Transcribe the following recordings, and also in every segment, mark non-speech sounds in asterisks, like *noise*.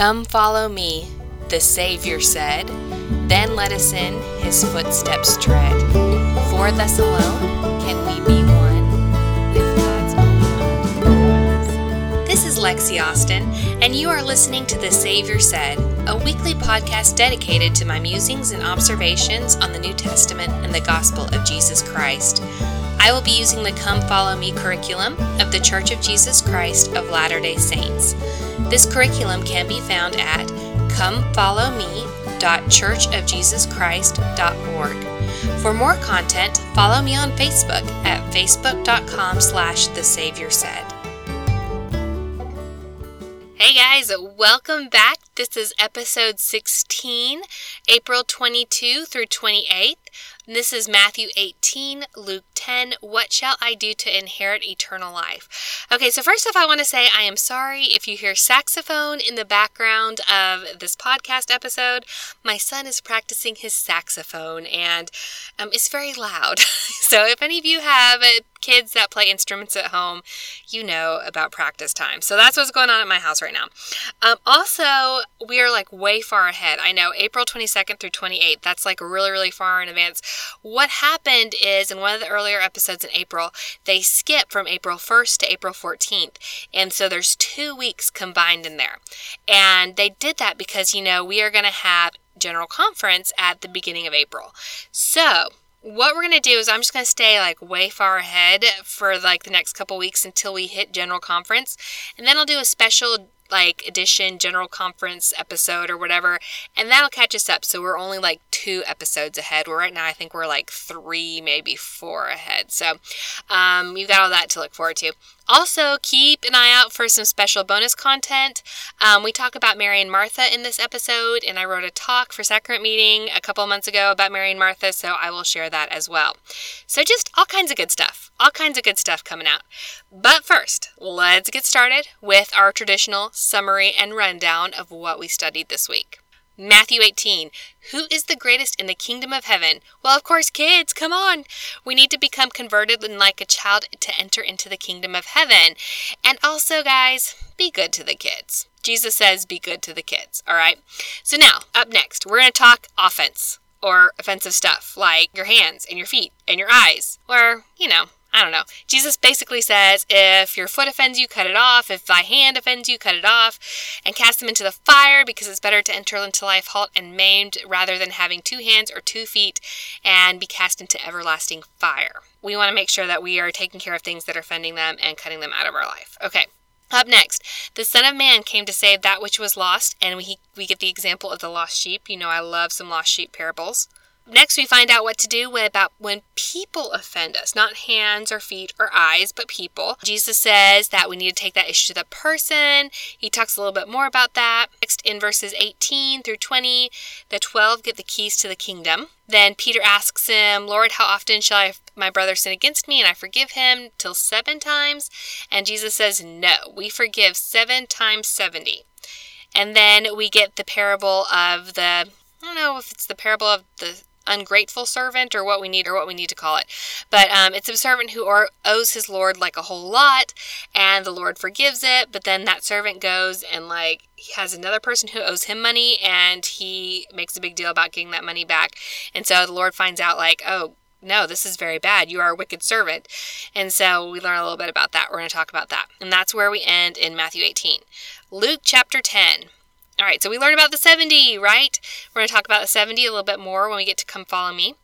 Come follow me, the Savior said. Then let us in his footsteps tread. For thus alone can we be one with God's own This is Lexi Austin, and you are listening to The Savior Said, a weekly podcast dedicated to my musings and observations on the New Testament and the gospel of Jesus Christ. I will be using the Come Follow Me curriculum of the Church of Jesus Christ of Latter day Saints. This curriculum can be found at comefollowme.churchofjesuschrist.org. For more content, follow me on Facebook at facebook.com slash the Savior said. Hey guys, welcome back. This is episode 16, April 22 through 28. This is Matthew 18, Luke 10. What shall I do to inherit eternal life? Okay, so first off, I want to say I am sorry if you hear saxophone in the background of this podcast episode. My son is practicing his saxophone and um, it's very loud. *laughs* so if any of you have kids that play instruments at home, you know about practice time. So that's what's going on at my house right now. Um, also, we are like way far ahead. I know April 22nd through 28th. That's like really, really far in advance. What happened is in one of the earlier episodes in April, they skip from April 1st to April 14th. And so there's two weeks combined in there. And they did that because, you know, we are going to have general conference at the beginning of April. So, what we're going to do is I'm just going to stay like way far ahead for like the next couple weeks until we hit general conference. And then I'll do a special like edition general conference episode or whatever and that'll catch us up. So we're only like two episodes ahead. Where right now i think we're like three maybe four ahead. So um, you've got all that to look forward to also, keep an eye out for some special bonus content. Um, we talk about Mary and Martha in this episode, and I wrote a talk for Sacrament Meeting a couple months ago about Mary and Martha, so I will share that as well. So, just all kinds of good stuff. All kinds of good stuff coming out. But first, let's get started with our traditional summary and rundown of what we studied this week. Matthew 18. Who is the greatest in the kingdom of heaven? Well, of course, kids, come on. We need to become converted and like a child to enter into the kingdom of heaven. And also, guys, be good to the kids. Jesus says, be good to the kids, all right? So now, up next, we're going to talk offense or offensive stuff like your hands and your feet and your eyes, or, you know, I don't know. Jesus basically says, if your foot offends you, cut it off. If thy hand offends you, cut it off. And cast them into the fire, because it's better to enter into life halt and maimed rather than having two hands or two feet and be cast into everlasting fire. We want to make sure that we are taking care of things that are offending them and cutting them out of our life. Okay. Up next, the Son of Man came to save that which was lost, and we, we get the example of the lost sheep. You know, I love some lost sheep parables. Next, we find out what to do about when people offend us, not hands or feet or eyes, but people. Jesus says that we need to take that issue to the person. He talks a little bit more about that. Next, in verses 18 through 20, the 12 get the keys to the kingdom. Then Peter asks him, Lord, how often shall I, my brother sin against me and I forgive him? Till seven times? And Jesus says, No, we forgive seven times 70. And then we get the parable of the, I don't know if it's the parable of the ungrateful servant or what we need or what we need to call it. But um, it's a servant who or, owes his Lord like a whole lot and the Lord forgives it, but then that servant goes and like he has another person who owes him money and he makes a big deal about getting that money back. And so the Lord finds out like, oh, no, this is very bad. You are a wicked servant. And so we learn a little bit about that. We're going to talk about that. And that's where we end in Matthew 18. Luke chapter 10. All right, so we learned about the 70, right? We're going to talk about the 70 a little bit more when we get to Come Follow Me.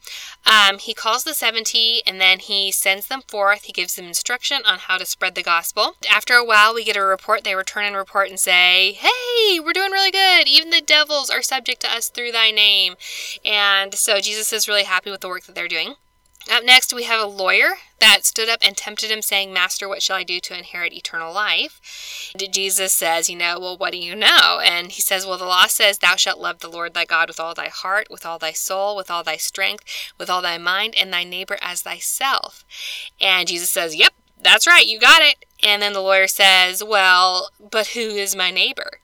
Um, he calls the 70 and then he sends them forth. He gives them instruction on how to spread the gospel. After a while, we get a report. They return and report and say, Hey, we're doing really good. Even the devils are subject to us through thy name. And so Jesus is really happy with the work that they're doing. Up next, we have a lawyer that stood up and tempted him, saying, Master, what shall I do to inherit eternal life? And Jesus says, You know, well, what do you know? And he says, Well, the law says, Thou shalt love the Lord thy God with all thy heart, with all thy soul, with all thy strength, with all thy mind, and thy neighbor as thyself. And Jesus says, Yep, that's right, you got it. And then the lawyer says, Well, but who is my neighbor?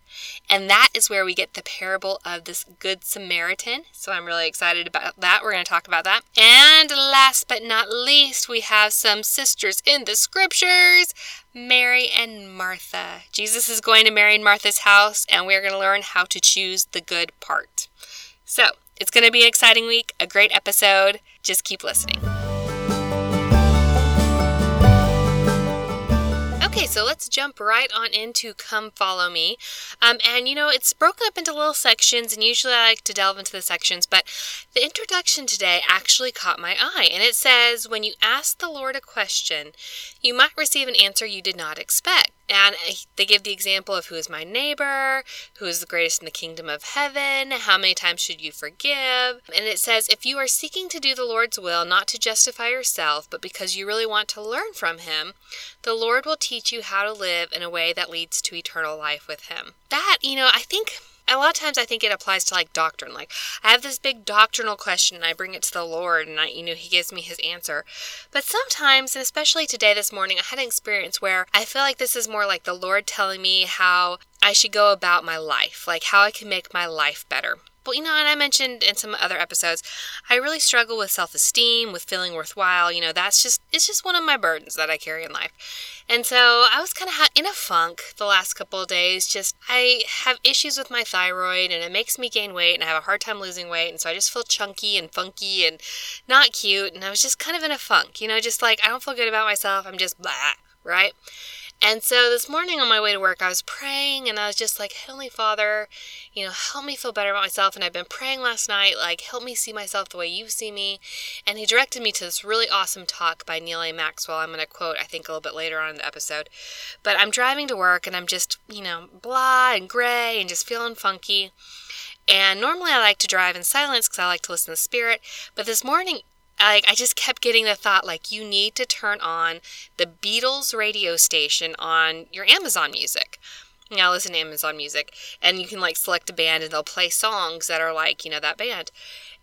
And that is where we get the parable of this Good Samaritan. So I'm really excited about that. We're going to talk about that. And last but not least, we have some sisters in the scriptures Mary and Martha. Jesus is going to Mary and Martha's house, and we're going to learn how to choose the good part. So it's going to be an exciting week, a great episode. Just keep listening. Okay, so let's jump right on into Come Follow Me. Um, and you know, it's broken up into little sections, and usually I like to delve into the sections, but the introduction today actually caught my eye. And it says, When you ask the Lord a question, you might receive an answer you did not expect. And they give the example of who is my neighbor, who is the greatest in the kingdom of heaven, how many times should you forgive. And it says, if you are seeking to do the Lord's will, not to justify yourself, but because you really want to learn from Him, the Lord will teach you how to live in a way that leads to eternal life with Him. That, you know, I think a lot of times I think it applies to like doctrine. Like I have this big doctrinal question and I bring it to the Lord and I you know he gives me his answer. But sometimes, and especially today this morning, I had an experience where I feel like this is more like the Lord telling me how I should go about my life, like how I can make my life better. But you know, and I mentioned in some other episodes, I really struggle with self-esteem, with feeling worthwhile. You know, that's just it's just one of my burdens that I carry in life. And so I was kind of in a funk the last couple of days. Just I have issues with my thyroid, and it makes me gain weight, and I have a hard time losing weight, and so I just feel chunky and funky and not cute. And I was just kind of in a funk. You know, just like I don't feel good about myself. I'm just blah, right? And so this morning on my way to work, I was praying and I was just like, Heavenly Father, you know, help me feel better about myself. And I've been praying last night, like, help me see myself the way you see me. And He directed me to this really awesome talk by Neal A. Maxwell. I'm going to quote, I think, a little bit later on in the episode. But I'm driving to work and I'm just, you know, blah and gray and just feeling funky. And normally I like to drive in silence because I like to listen to Spirit. But this morning like I just kept getting the thought like you need to turn on the Beatles radio station on your Amazon Music. Now listen to Amazon Music, and you can like select a band, and they'll play songs that are like you know that band.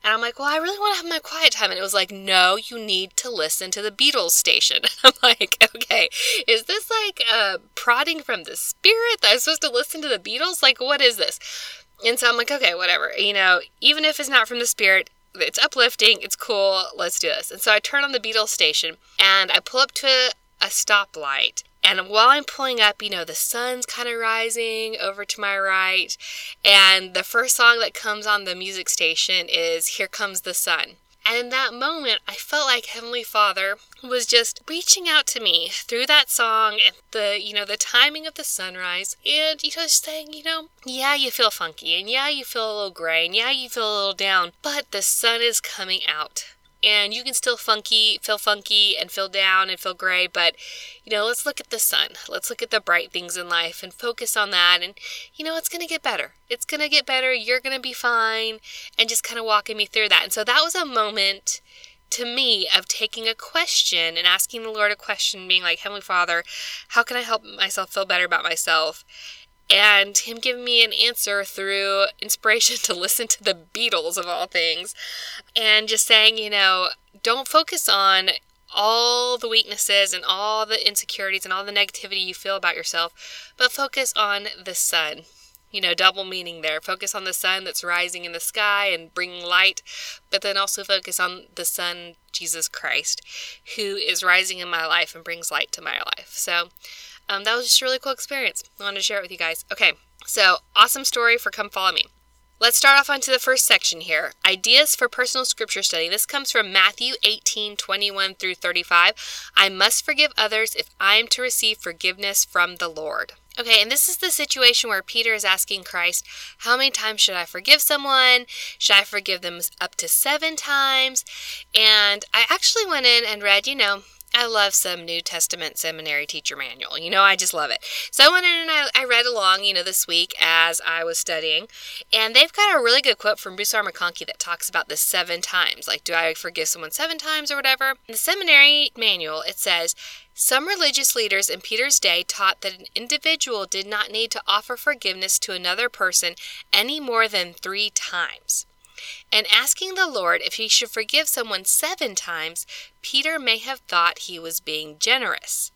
And I'm like, well, I really want to have my quiet time. And it was like, no, you need to listen to the Beatles station. *laughs* I'm like, okay, is this like uh, prodding from the spirit that I'm supposed to listen to the Beatles? Like, what is this? And so I'm like, okay, whatever. You know, even if it's not from the spirit, it's uplifting, it's cool, let's do this. And so I turn on the Beatles station and I pull up to a stoplight. And while I'm pulling up, you know, the sun's kind of rising over to my right. And the first song that comes on the music station is Here Comes the Sun. And in that moment, I felt like Heavenly Father was just reaching out to me through that song and the, you know, the timing of the sunrise. And, you know, just saying, you know, yeah, you feel funky and yeah, you feel a little gray and yeah, you feel a little down, but the sun is coming out and you can still funky feel funky and feel down and feel gray but you know let's look at the sun. Let's look at the bright things in life and focus on that. And you know it's going to get better. It's going to get better. You're going to be fine. And just kind of walking me through that. And so that was a moment to me of taking a question and asking the lord a question being like heavenly father how can i help myself feel better about myself and him giving me an answer through inspiration *laughs* to listen to the Beatles of all things and just saying, you know, don't focus on all the weaknesses and all the insecurities and all the negativity you feel about yourself, but focus on the sun. You know, double meaning there. Focus on the sun that's rising in the sky and bringing light, but then also focus on the sun, Jesus Christ, who is rising in my life and brings light to my life. So, um, that was just a really cool experience. I wanted to share it with you guys. Okay, so awesome story for Come Follow Me. Let's start off onto the first section here. Ideas for personal scripture study. This comes from Matthew 18, 21 through 35. I must forgive others if I am to receive forgiveness from the Lord. Okay, and this is the situation where Peter is asking Christ, How many times should I forgive someone? Should I forgive them up to seven times? And I actually went in and read, you know, I love some New Testament seminary teacher manual. You know, I just love it. So I went in and I, I, read along, you know, this week as I was studying. And they've got a really good quote from Bruce R. McConkie that talks about this seven times. Like, do I forgive someone seven times or whatever? In the seminary manual, it says, some religious leaders in Peter's day taught that an individual did not need to offer forgiveness to another person any more than three times. And asking the Lord if he should forgive someone seven times, Peter may have thought he was being generous.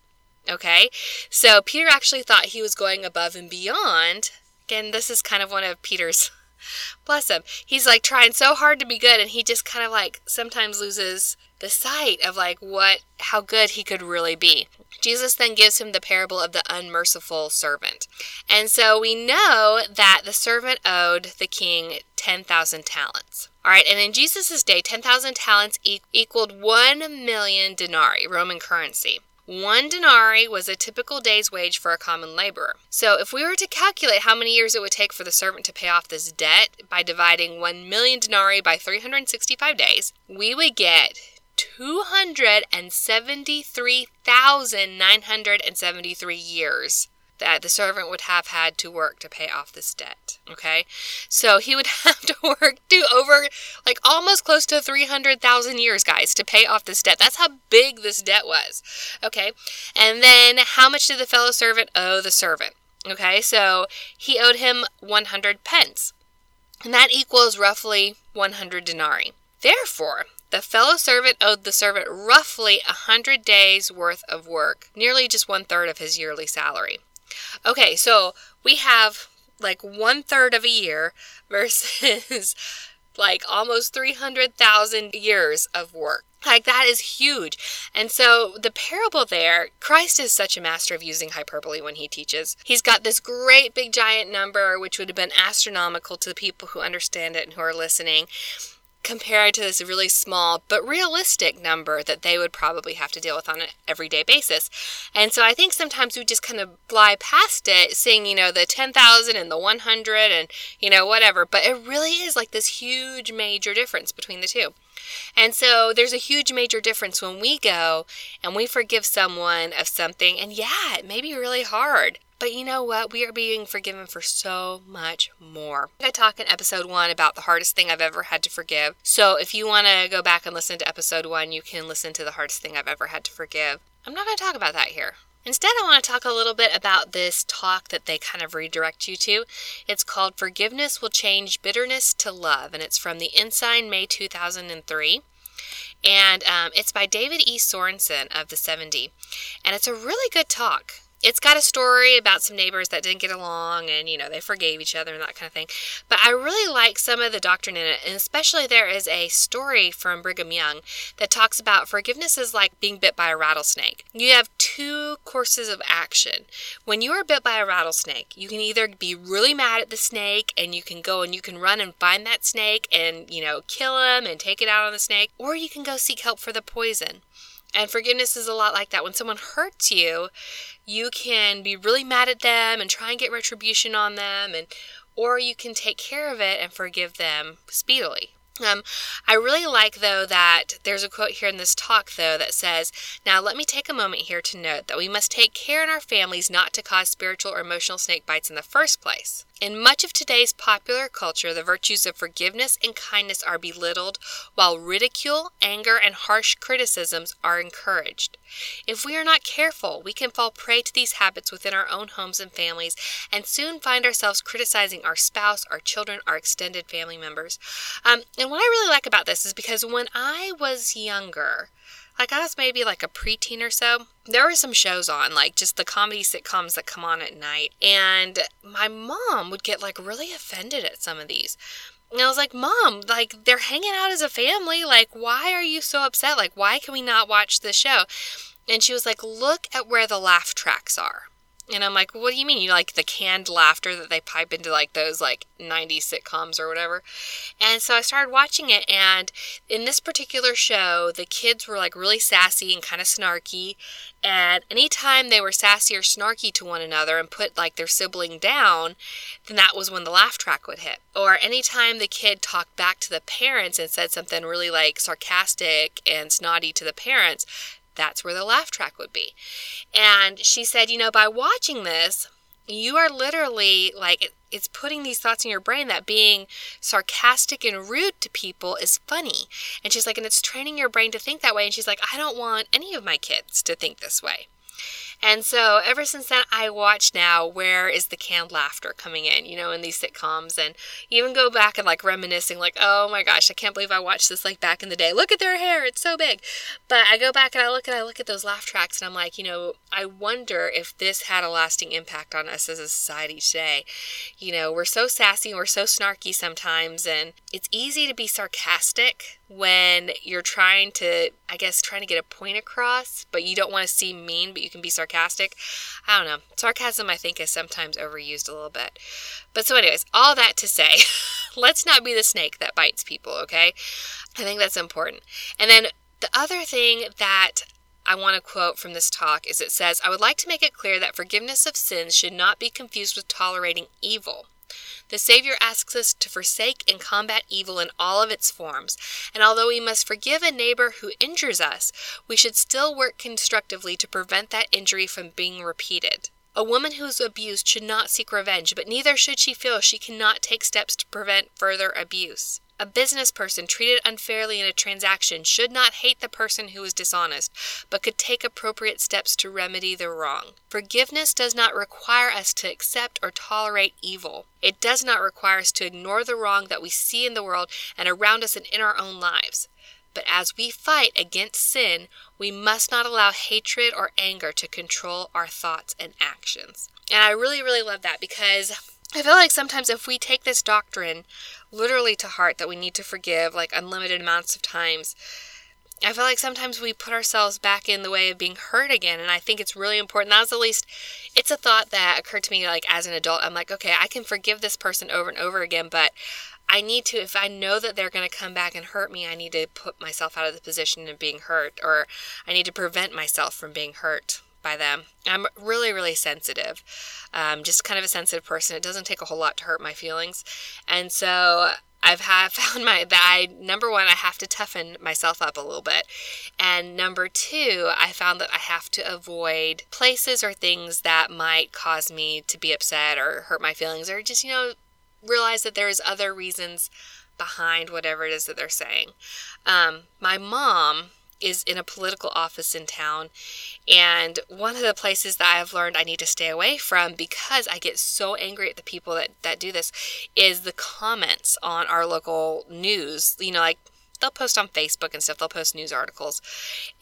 Okay? So Peter actually thought he was going above and beyond Again, this is kind of one of Peter's *laughs* bless him. He's like trying so hard to be good and he just kind of like sometimes loses the sight of like what how good he could really be. Jesus then gives him the parable of the unmerciful servant. And so we know that the servant owed the king 10,000 talents. All right, and in Jesus' day, 10,000 talents e- equaled 1 million denarii, Roman currency. One denarii was a typical day's wage for a common laborer. So, if we were to calculate how many years it would take for the servant to pay off this debt by dividing 1 million denarii by 365 days, we would get 273,973 years that the servant would have had to work to pay off this debt. Okay? So he would *laughs* have to work do over like almost close to 300,000 years, guys, to pay off this debt. That's how big this debt was. Okay? And then how much did the fellow servant owe the servant? Okay? So he owed him 100 pence. And that equals roughly 100 denarii. Therefore, the fellow servant owed the servant roughly a hundred days' worth of work, nearly just one third of his yearly salary. Okay, so we have like one third of a year *laughs* versus like almost 300,000 years of work. Like that is huge. And so the parable there, Christ is such a master of using hyperbole when he teaches. He's got this great big giant number, which would have been astronomical to the people who understand it and who are listening compared to this really small but realistic number that they would probably have to deal with on an everyday basis. And so I think sometimes we just kind of fly past it, seeing, you know, the 10,000 and the 100 and, you know, whatever. But it really is like this huge major difference between the two. And so there's a huge major difference when we go and we forgive someone of something. And yeah, it may be really hard. But you know what? We are being forgiven for so much more. I talk in episode one about the hardest thing I've ever had to forgive. So if you want to go back and listen to episode one, you can listen to the hardest thing I've ever had to forgive. I'm not going to talk about that here. Instead, I want to talk a little bit about this talk that they kind of redirect you to. It's called Forgiveness Will Change Bitterness to Love, and it's from the Ensign, May 2003. And um, it's by David E. Sorensen of the 70. And it's a really good talk it's got a story about some neighbors that didn't get along and you know they forgave each other and that kind of thing. But i really like some of the doctrine in it and especially there is a story from brigham young that talks about forgiveness is like being bit by a rattlesnake. You have two courses of action. When you are bit by a rattlesnake you can either be really mad at the snake and you can go and you can run and find that snake and you know kill him and take it out on the snake or you can go seek help for the poison. And forgiveness is a lot like that. When someone hurts you, you can be really mad at them and try and get retribution on them and or you can take care of it and forgive them speedily. Um, I really like, though, that there's a quote here in this talk, though, that says, Now let me take a moment here to note that we must take care in our families not to cause spiritual or emotional snake bites in the first place. In much of today's popular culture, the virtues of forgiveness and kindness are belittled, while ridicule, anger, and harsh criticisms are encouraged. If we are not careful, we can fall prey to these habits within our own homes and families and soon find ourselves criticizing our spouse, our children, our extended family members. Um, and what I really like about this is because when I was younger, like I was maybe like a preteen or so, there were some shows on, like just the comedy sitcoms that come on at night. And my mom would get like really offended at some of these. And I was like, Mom, like they're hanging out as a family. Like, why are you so upset? Like, why can we not watch this show? And she was like, Look at where the laugh tracks are. And I'm like, what do you mean? You like the canned laughter that they pipe into like those like 90s sitcoms or whatever. And so I started watching it. And in this particular show, the kids were like really sassy and kind of snarky. And anytime they were sassy or snarky to one another and put like their sibling down, then that was when the laugh track would hit. Or anytime the kid talked back to the parents and said something really like sarcastic and snotty to the parents, that's where the laugh track would be. And she said, you know, by watching this, you are literally like it's putting these thoughts in your brain that being sarcastic and rude to people is funny. And she's like, and it's training your brain to think that way. And she's like, I don't want any of my kids to think this way. And so ever since then, I watch now where is the canned laughter coming in, you know, in these sitcoms, and even go back and like reminiscing, like, oh my gosh, I can't believe I watched this like back in the day. Look at their hair, it's so big. But I go back and I look at I look at those laugh tracks, and I'm like, you know, I wonder if this had a lasting impact on us as a society today. You know, we're so sassy and we're so snarky sometimes, and it's easy to be sarcastic when you're trying to, I guess, trying to get a point across, but you don't want to seem mean, but you can be sarcastic. I don't know. Sarcasm, I think, is sometimes overused a little bit. But so, anyways, all that to say, *laughs* let's not be the snake that bites people, okay? I think that's important. And then the other thing that I want to quote from this talk is it says, I would like to make it clear that forgiveness of sins should not be confused with tolerating evil. The Savior asks us to forsake and combat evil in all of its forms, and although we must forgive a neighbor who injures us, we should still work constructively to prevent that injury from being repeated. A woman who is abused should not seek revenge, but neither should she feel she cannot take steps to prevent further abuse. A business person treated unfairly in a transaction should not hate the person who was dishonest, but could take appropriate steps to remedy the wrong. Forgiveness does not require us to accept or tolerate evil. It does not require us to ignore the wrong that we see in the world and around us and in our own lives. But as we fight against sin, we must not allow hatred or anger to control our thoughts and actions. And I really, really love that because I feel like sometimes if we take this doctrine literally to heart that we need to forgive like unlimited amounts of times. I feel like sometimes we put ourselves back in the way of being hurt again, and I think it's really important. That was at least, it's a thought that occurred to me like as an adult. I'm like, okay, I can forgive this person over and over again, but I need to, if I know that they're going to come back and hurt me, I need to put myself out of the position of being hurt, or I need to prevent myself from being hurt by them. I'm really, really sensitive. Um, just kind of a sensitive person. It doesn't take a whole lot to hurt my feelings. And so I've have *laughs* found my that I number one I have to toughen myself up a little bit, and number two I found that I have to avoid places or things that might cause me to be upset or hurt my feelings or just you know realize that there's other reasons behind whatever it is that they're saying. Um, my mom is in a political office in town. And one of the places that I've learned I need to stay away from because I get so angry at the people that, that do this is the comments on our local news. You know, like they'll post on Facebook and stuff, they'll post news articles.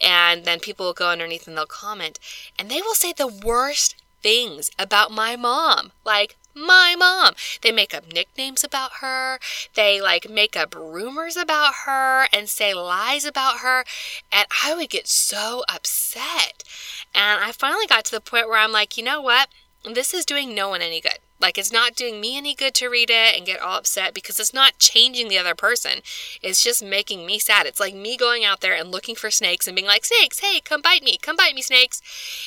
And then people will go underneath and they'll comment. And they will say the worst things about my mom. Like, my mom. They make up nicknames about her. They like make up rumors about her and say lies about her. And I would get so upset. And I finally got to the point where I'm like, you know what? This is doing no one any good. Like, it's not doing me any good to read it and get all upset because it's not changing the other person. It's just making me sad. It's like me going out there and looking for snakes and being like, Snakes, hey, come bite me, come bite me, snakes.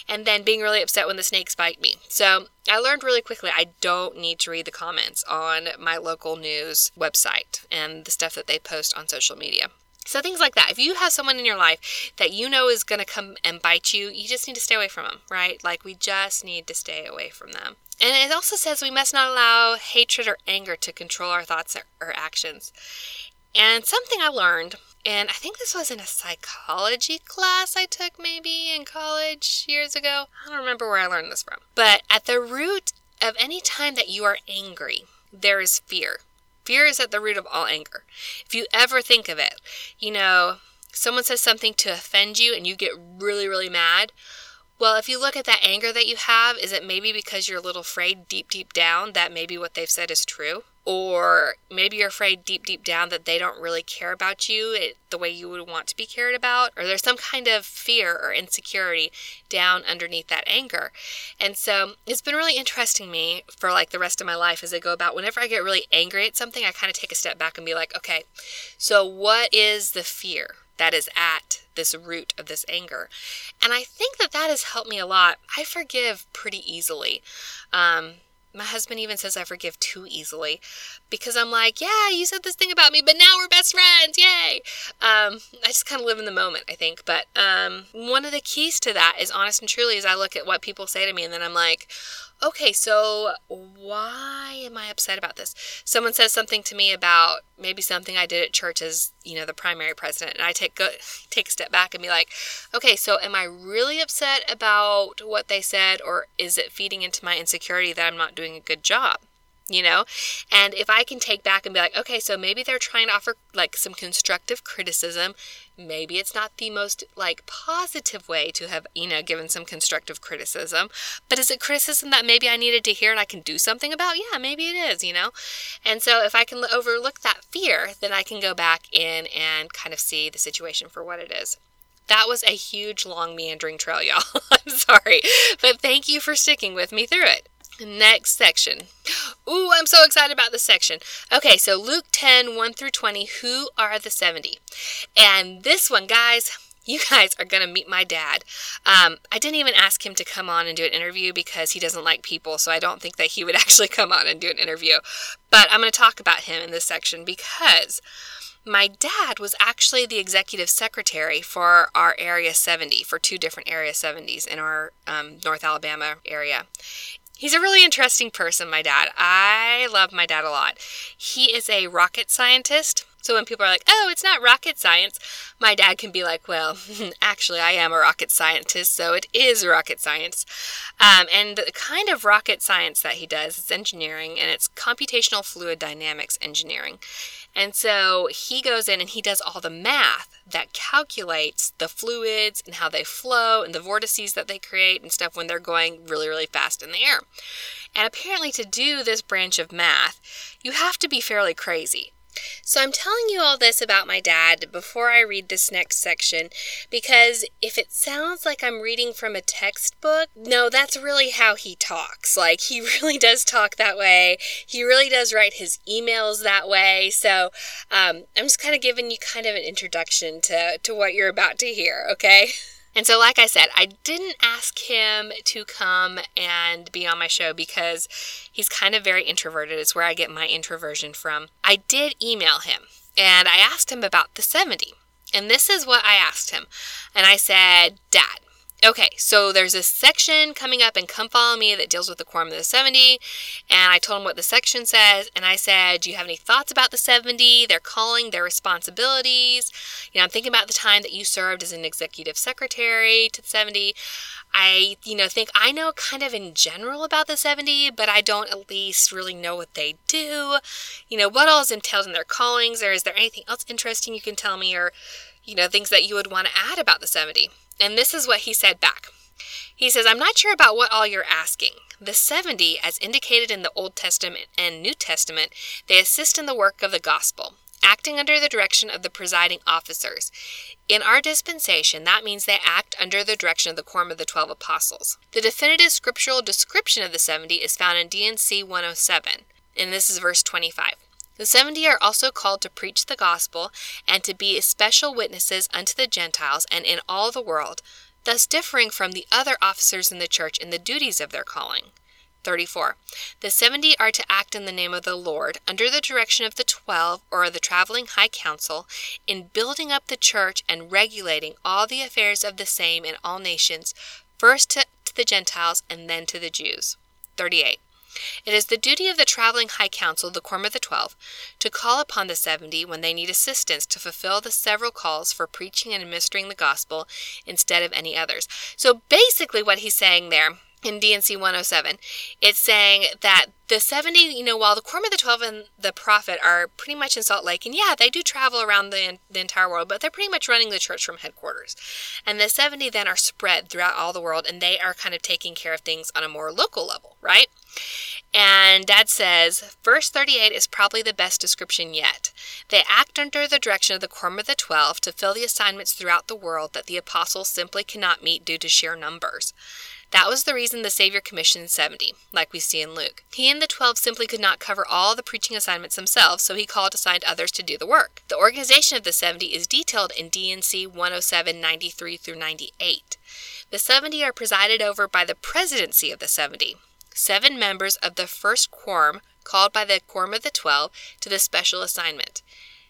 And then being really upset when the snakes bite me. So I learned really quickly I don't need to read the comments on my local news website and the stuff that they post on social media. So things like that. If you have someone in your life that you know is going to come and bite you, you just need to stay away from them, right? Like we just need to stay away from them. And it also says we must not allow hatred or anger to control our thoughts or actions. And something I learned, and I think this was in a psychology class I took maybe in college years ago. I don't remember where I learned this from. But at the root of any time that you are angry, there is fear. Fear is at the root of all anger. If you ever think of it, you know, someone says something to offend you and you get really, really mad. Well, if you look at that anger that you have, is it maybe because you're a little afraid deep, deep down that maybe what they've said is true? Or maybe you're afraid deep, deep down that they don't really care about you the way you would want to be cared about? Or there's some kind of fear or insecurity down underneath that anger. And so it's been really interesting me for like the rest of my life as I go about. Whenever I get really angry at something, I kind of take a step back and be like, okay, so what is the fear? That is at this root of this anger. And I think that that has helped me a lot. I forgive pretty easily. Um, my husband even says I forgive too easily because I'm like, yeah, you said this thing about me, but now we're best friends. Yay. Um, I just kind of live in the moment, I think. But um, one of the keys to that is honest and truly is I look at what people say to me and then I'm like, okay, so why am I upset about this? Someone says something to me about maybe something I did at church as, you know, the primary president, and I take go, *laughs* take a step back and be like, okay, so am I really upset about what they said, or is it feeding into my insecurity that I'm not doing a good job? You know and if i can take back and be like okay so maybe they're trying to offer like some constructive criticism maybe it's not the most like positive way to have you know given some constructive criticism but is it criticism that maybe i needed to hear and i can do something about yeah maybe it is you know and so if i can overlook that fear then i can go back in and kind of see the situation for what it is that was a huge, long, meandering trail, y'all. *laughs* I'm sorry, but thank you for sticking with me through it. Next section. Ooh, I'm so excited about this section. Okay, so Luke 10, 1 through 20. Who are the 70? And this one, guys, you guys are going to meet my dad. Um, I didn't even ask him to come on and do an interview because he doesn't like people, so I don't think that he would *laughs* actually come on and do an interview. But I'm going to talk about him in this section because my dad was actually the executive secretary for our Area 70, for two different Area 70s in our um, North Alabama area. He's a really interesting person, my dad. I love my dad a lot. He is a rocket scientist. So when people are like, oh, it's not rocket science, my dad can be like, well, *laughs* actually, I am a rocket scientist, so it is rocket science. Um, and the kind of rocket science that he does is engineering, and it's computational fluid dynamics engineering. And so he goes in and he does all the math that calculates the fluids and how they flow and the vortices that they create and stuff when they're going really, really fast in the air. And apparently, to do this branch of math, you have to be fairly crazy. So I'm telling you all this about my dad before I read this next section because if it sounds like I'm reading from a textbook, no, that's really how he talks. Like he *laughs* really does talk that way. He really does write his emails that way. So um, I'm just kind of giving you kind of an introduction to, to what you're about to hear, okay? *laughs* And so, like I said, I didn't ask him to come and be on my show because he's kind of very introverted. It's where I get my introversion from. I did email him and I asked him about the 70. And this is what I asked him. And I said, Dad, Okay, so there's a section coming up and Come Follow Me that deals with the Quorum of the 70. And I told him what the section says. And I said, Do you have any thoughts about the 70, their calling, their responsibilities? You know, I'm thinking about the time that you served as an executive secretary to the 70. I, you know, think I know kind of in general about the 70, but I don't at least really know what they do. You know, what all is entailed in their callings, or is there anything else interesting you can tell me, or, you know, things that you would want to add about the 70? And this is what he said back. He says, I'm not sure about what all you're asking. The 70, as indicated in the Old Testament and New Testament, they assist in the work of the gospel, acting under the direction of the presiding officers. In our dispensation, that means they act under the direction of the quorum of the 12 apostles. The definitive scriptural description of the 70 is found in D&C 107, and this is verse 25. The seventy are also called to preach the gospel and to be special witnesses unto the Gentiles and in all the world, thus differing from the other officers in the church in the duties of their calling. 34. The seventy are to act in the name of the Lord, under the direction of the twelve or the traveling high council, in building up the church and regulating all the affairs of the same in all nations, first to, to the Gentiles and then to the Jews. 38. It is the duty of the traveling high council, the quorum of the twelve, to call upon the seventy when they need assistance to fulfill the several calls for preaching and administering the gospel instead of any others. So basically, what he's saying there in D&C 107, it's saying that the 70, you know, while the Quorum of the 12 and the Prophet are pretty much in Salt Lake, and yeah, they do travel around the, the entire world, but they're pretty much running the church from headquarters. And the 70 then are spread throughout all the world, and they are kind of taking care of things on a more local level, right? And Dad says, verse 38 is probably the best description yet. They act under the direction of the Quorum of the Twelve to fill the assignments throughout the world that the apostles simply cannot meet due to sheer numbers. That was the reason the Savior commissioned 70, like we see in Luke. He and the 12 simply could not cover all the preaching assignments themselves, so he called assigned others to do the work. The organization of the 70 is detailed in D&C 107 93 through 98. The 70 are presided over by the presidency of the 70, seven members of the first quorum called by the Quorum of the Twelve to the special assignment.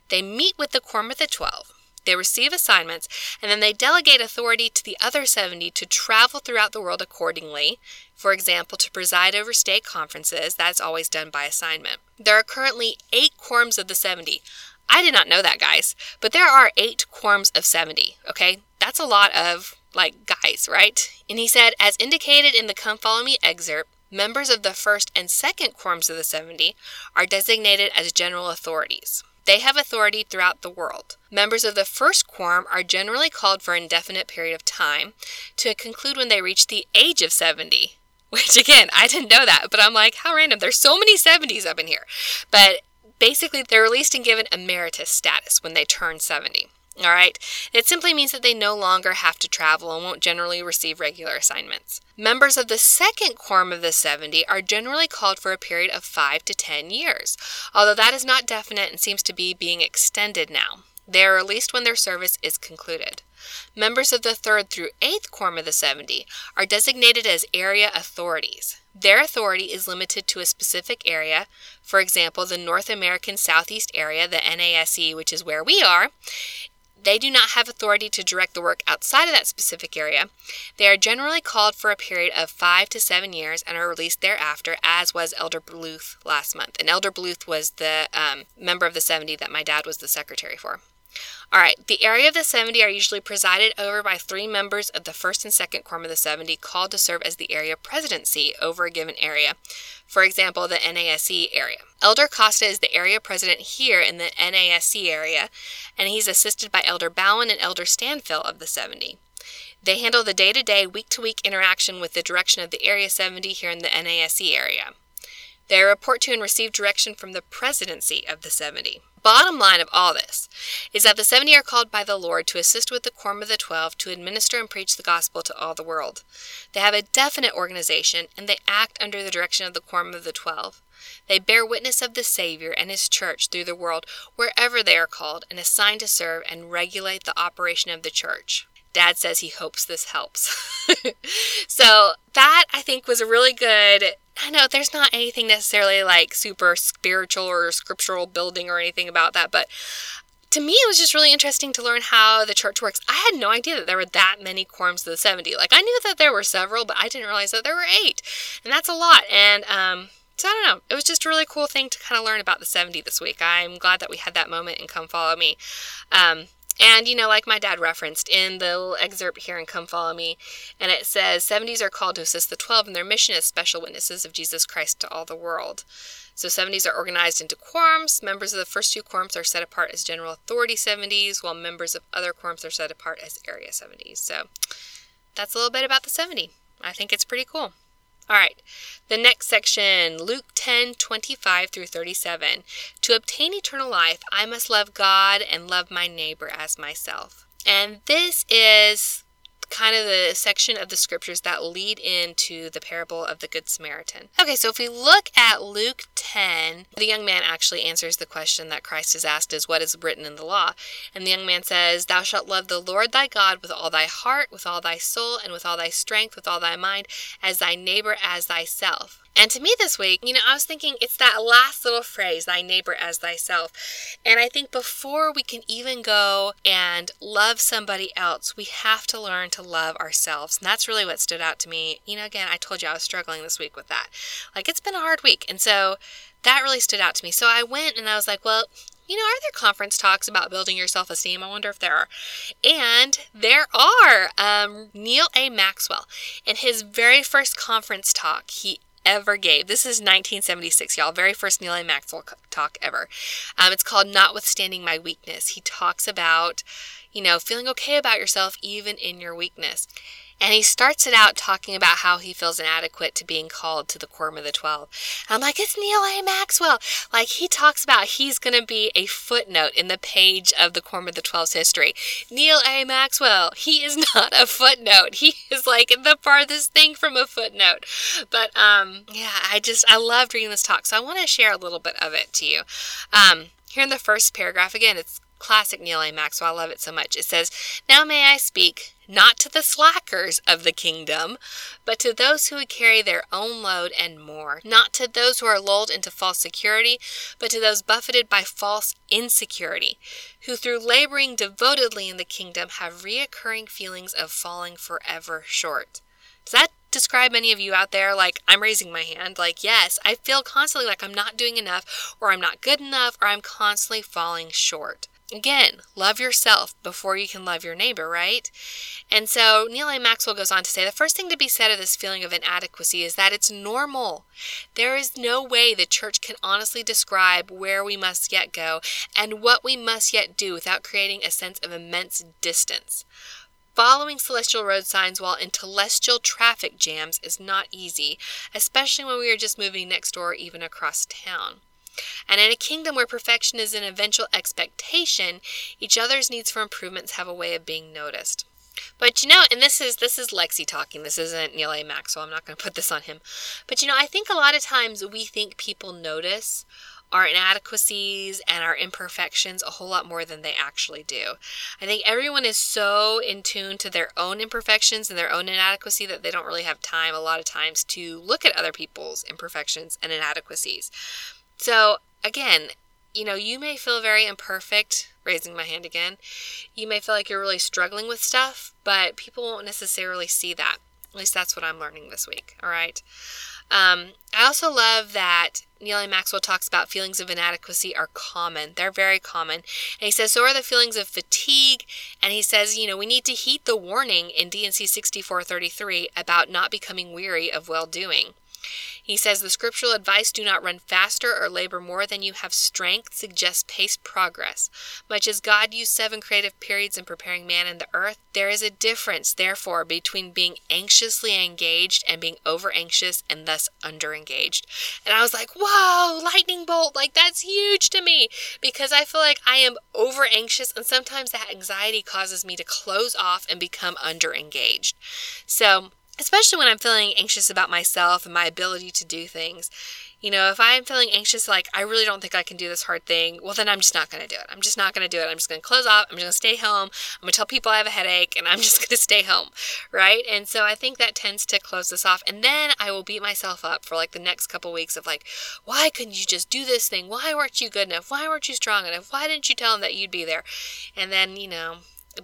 They meet with the Quorum of the Twelve. They receive assignments, and then they delegate authority to the other 70 to travel throughout the world accordingly. For example, to preside over state conferences, that's always done by assignment. There are currently eight quorums of the 70. I did not know that, guys, but there are eight quorums of 70, okay? That's a lot of, like, guys, right? And he said, as indicated in the Come Follow Me excerpt, members of the first and second quorums of the 70 are designated as general authorities. They have authority throughout the world. Members of the first quorum are generally called for an indefinite period of time to conclude when they reach the age of 70. Which, again, I didn't know that, but I'm like, how random. There's so many 70s up in here. But basically, they're released and given emeritus status when they turn 70. All right. It simply means that they no longer have to travel and won't generally receive regular assignments. Members of the second quorum of the 70 are generally called for a period of 5 to 10 years, although that is not definite and seems to be being extended now. They are released when their service is concluded. Members of the third through eighth quorum of the 70 are designated as area authorities. Their authority is limited to a specific area, for example, the North American Southeast area, the NASE, which is where we are, they do not have authority to direct the work outside of that specific area. They are generally called for a period of five to seven years and are released thereafter, as was Elder Bluth last month. And Elder Bluth was the um, member of the 70 that my dad was the secretary for. All right, the area of the 70 are usually presided over by three members of the first and second quorum of the 70 called to serve as the area presidency over a given area. For example, the NASE area. Elder Costa is the area president here in the NASE area, and he's assisted by Elder Bowen and Elder Stanfill of the 70. They handle the day to day, week to week interaction with the direction of the Area 70 here in the NASE area. They report to and receive direction from the presidency of the 70 bottom line of all this is that the 70 are called by the Lord to assist with the Quorum of the Twelve to administer and preach the gospel to all the world. They have a definite organization and they act under the direction of the Quorum of the Twelve. They bear witness of the Savior and His church through the world wherever they are called and assigned to serve and regulate the operation of the church. Dad says he hopes this helps. *laughs* so, that I think was a really good I know there's not anything necessarily like super spiritual or scriptural building or anything about that, but to me, it was just really interesting to learn how the church works. I had no idea that there were that many quorums of the 70. Like, I knew that there were several, but I didn't realize that there were eight. And that's a lot. And, um, so I don't know. It was just a really cool thing to kind of learn about the 70 this week. I'm glad that we had that moment and come follow me. Um, and, you know, like my dad referenced in the little excerpt here in Come Follow Me, and it says 70s are called to assist the 12 in their mission as special witnesses of Jesus Christ to all the world. So 70s are organized into quorums. Members of the first two quorums are set apart as general authority 70s, while members of other quorums are set apart as area 70s. So that's a little bit about the 70. I think it's pretty cool. All right, the next section, Luke 10 25 through 37. To obtain eternal life, I must love God and love my neighbor as myself. And this is kind of the section of the scriptures that lead into the parable of the Good Samaritan. Okay, so if we look at Luke 10, the young man actually answers the question that Christ has asked is what is written in the law? And the young man says, Thou shalt love the Lord thy God with all thy heart, with all thy soul, and with all thy strength, with all thy mind, as thy neighbor as thyself. And to me this week, you know, I was thinking it's that last little phrase, thy neighbor as thyself. And I think before we can even go and love somebody else, we have to learn to love ourselves. And that's really what stood out to me. You know, again, I told you I was struggling this week with that. Like, it's been a hard week. And so that really stood out to me. So I went and I was like, well, you know, are there conference talks about building your self esteem? I wonder if there are. And there are. Um, Neal A. Maxwell, in his very first conference talk, he ever gave. This is 1976, y'all. Very first Neal A. Maxwell talk ever. Um, it's called Notwithstanding My Weakness. He talks about, you know, feeling okay about yourself even in your weakness. And he starts it out talking about how he feels inadequate to being called to the Quorum of the Twelve. And I'm like, it's Neal A. Maxwell. Like, he talks about he's going to be a footnote in the page of the Quorum of the Twelve's history. Neal A. Maxwell, he is *laughs* not a footnote. He is like the farthest thing from a footnote. But, um, yeah, I just, I loved reading this talk. So I want to share a little bit of it to you. Um, here in the first paragraph, again, it's classic Neal A. Maxwell. I love it so much. It says, Now may I speak not to the slackers of the kingdom, but to those who would carry their own load and more, not to those who are lulled into false security, but to those buffeted by false insecurity, who through laboring devotedly in the kingdom have reoccurring feelings of falling forever short. Does that describe any of you out there? Like, I'm raising my hand. Like, yes, I feel constantly like I'm not doing enough, or I'm not good enough, or I'm constantly falling short. Again, love yourself before you can love your neighbor, right? And so Neal A. Maxwell goes on to say the first thing to be said of this feeling of inadequacy is that it's normal. There is no way the church can honestly describe where we must yet go and what we must yet do without creating a sense of immense distance. Following celestial road signs while in telestial traffic jams is not easy, especially when we are just moving next door or even across town. And in a kingdom where perfection is an eventual expectation, each other's needs for improvements have a way of being noticed. But you know, and this is this is Lexi talking. This isn't Neal A. Maxwell. I'm not going to put this on him. But you know, I think a lot of times we think people notice our inadequacies and our imperfections a whole lot more than they actually do. I think everyone is so in tune to their own imperfections and their own inadequacy that they don't really have time a lot of times to look at other people's imperfections and inadequacies. So, again, you know, you may feel very imperfect, raising my hand again. You may feel like you're really struggling with stuff, but people won't necessarily see that. At least that's what I'm learning this week, all right? Um, I also love that Neal A. Maxwell talks about feelings of inadequacy are common. They're very common. And he says, so are the feelings of fatigue. And he says, you know, we need to heed the warning in D&C 6433 about not becoming weary of well doing. He says the scriptural advice do not run faster or labor more than you have strength suggests paced progress. Much as God used seven creative periods in preparing man and the earth, there is a difference, therefore, between being anxiously engaged and being over anxious and thus under engaged. And I was like, whoa, lightning bolt, like that's huge to me because I feel like I am over anxious and sometimes that anxiety causes me to close off and become under engaged. So, especially when I'm feeling anxious about myself and my ability to do things. You know, if I'm feeling anxious, like I really don't think I can do this hard thing, well, then I'm just not going to do it. I'm just not going to do it. I'm just going to close off. I'm just going to stay home. I'm going to tell people I have a headache and I'm *laughs* just going to stay home. Right. And so I think that tends to close this off. And then I will beat myself up for like the next couple weeks of like, why couldn't you just do this thing? Why weren't you good enough? Why weren't you strong enough? Why didn't you tell them that you'd be there? And then, you know,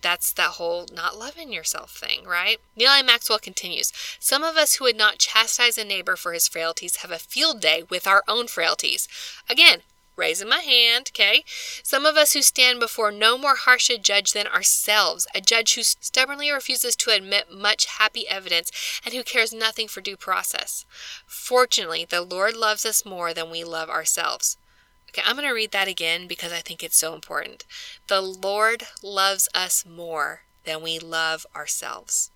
that's that whole not loving yourself thing, right? Neal A. Maxwell continues Some of us who would not chastise a neighbor for his frailties have a field day with our own frailties. Again, raising my hand, okay? Some of us who stand before no more harsh a judge than ourselves, a judge who stubbornly refuses to admit much happy evidence and who cares nothing for due process. Fortunately, the Lord loves us more than we love ourselves. Okay, I'm going to read that again because I think it's so important. The Lord loves us more than we love ourselves.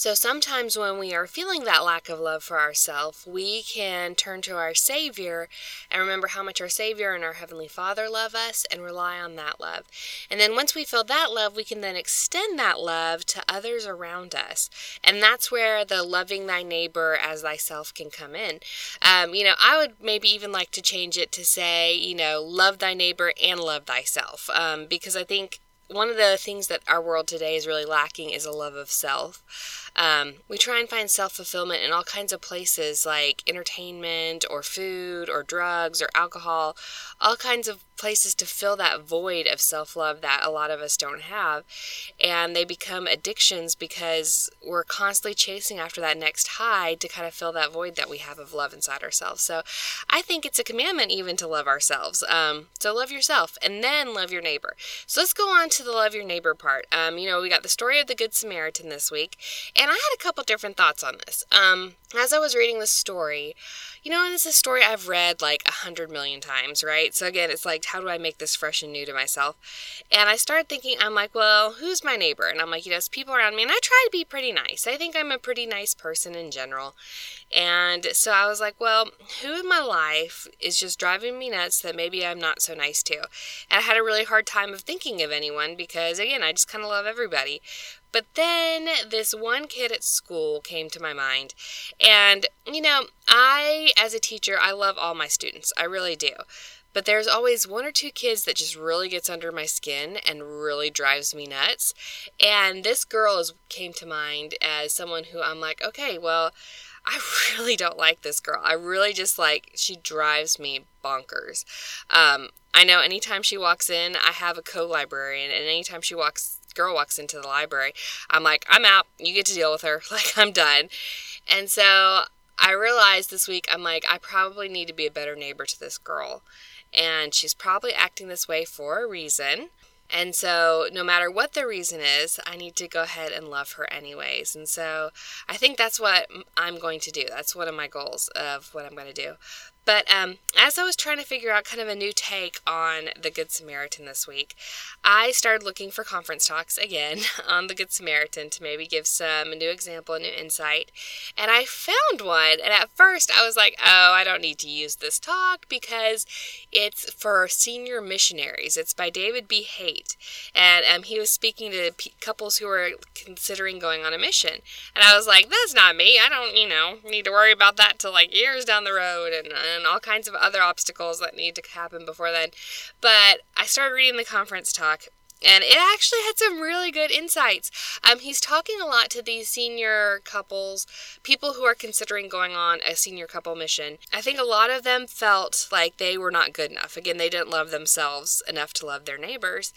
So sometimes when we are feeling that lack of love for ourselves, we can turn to our Savior and remember how much our Savior and our Heavenly Father love us and rely on that love. And then once we feel that love, we can then extend that love to others around us. And that's where the loving thy neighbor as thyself can come in. Um, you know, I would maybe even like to change it to say, you know, love thy neighbor and love thyself. Um, because I think one of the things that our world today is really lacking is a love of self. Um, we try and find self fulfillment in all kinds of places like entertainment or food or drugs or alcohol, all kinds of places to fill that void of self love that a lot of us don't have. And they become addictions because we're constantly chasing after that next high to kind of fill that void that we have of love inside ourselves. So I think it's a commandment even to love ourselves. Um, so love yourself and then love your neighbor. So let's go on to the love your neighbor part. Um, you know, we got the story of the Good Samaritan this week, and I had a couple different thoughts on this. Um, as I was reading the story, you know, and it's a story I've read like a hundred million times, right? So again, it's like, how do I make this fresh and new to myself? And I started thinking, I'm like, well, who's my neighbor? And I'm like, you know, it's people around me, and I try to be pretty nice. I think I'm a pretty nice person in general. And so I was like, well, who in my life is just driving me nuts that maybe I'm not so nice to? And I had a really hard time of thinking of anyone because, again, I just kind of love everybody. But then this one kid at school came to my mind. And, you know, I, as a teacher, I love all my students. I really do. but there's always one or two kids that just really gets under my skin and really drives me nuts. And this girl is, came to mind as someone who I'm like, okay, well, I *laughs* really don't like this girl. I really just like, she drives me bonkers. Um, I know anytime she walks in, I have a co librarian, and anytime she walks, girl walks into the library, I'm like, I'm out. You get to deal with her. *laughs* Like, I'm done. And so I realized this week, I'm like, I probably need to be a better neighbor to this girl. And she's probably acting this way for a reason. And so, no matter what the reason is, I need to go ahead and love her anyways. And so, I think that's what I'm going to do. That's one of my goals of what I'm going to do. But um, as I was trying to figure out kind of a new take on the Good Samaritan this week, I started looking for conference talks again *laughs* on the Good Samaritan to maybe give some new example, a new insight. And I found one. And at first I was like, oh, I don't need to use this talk because it's for senior missionaries. It's by David B. Haight. And um, he was speaking to p- couples who were considering going on a mission. And I was like, that's not me. I don't, you know, need to worry about that till like years down the road. And, and all kinds of other obstacles that need to happen before then. But I started reading the conference talk and it actually had some really good insights. Um, he's talking a lot to these senior couples, people who are considering going on a senior couple mission. I think a lot of them felt like they were not good enough. Again, they didn't love themselves enough to love their neighbors.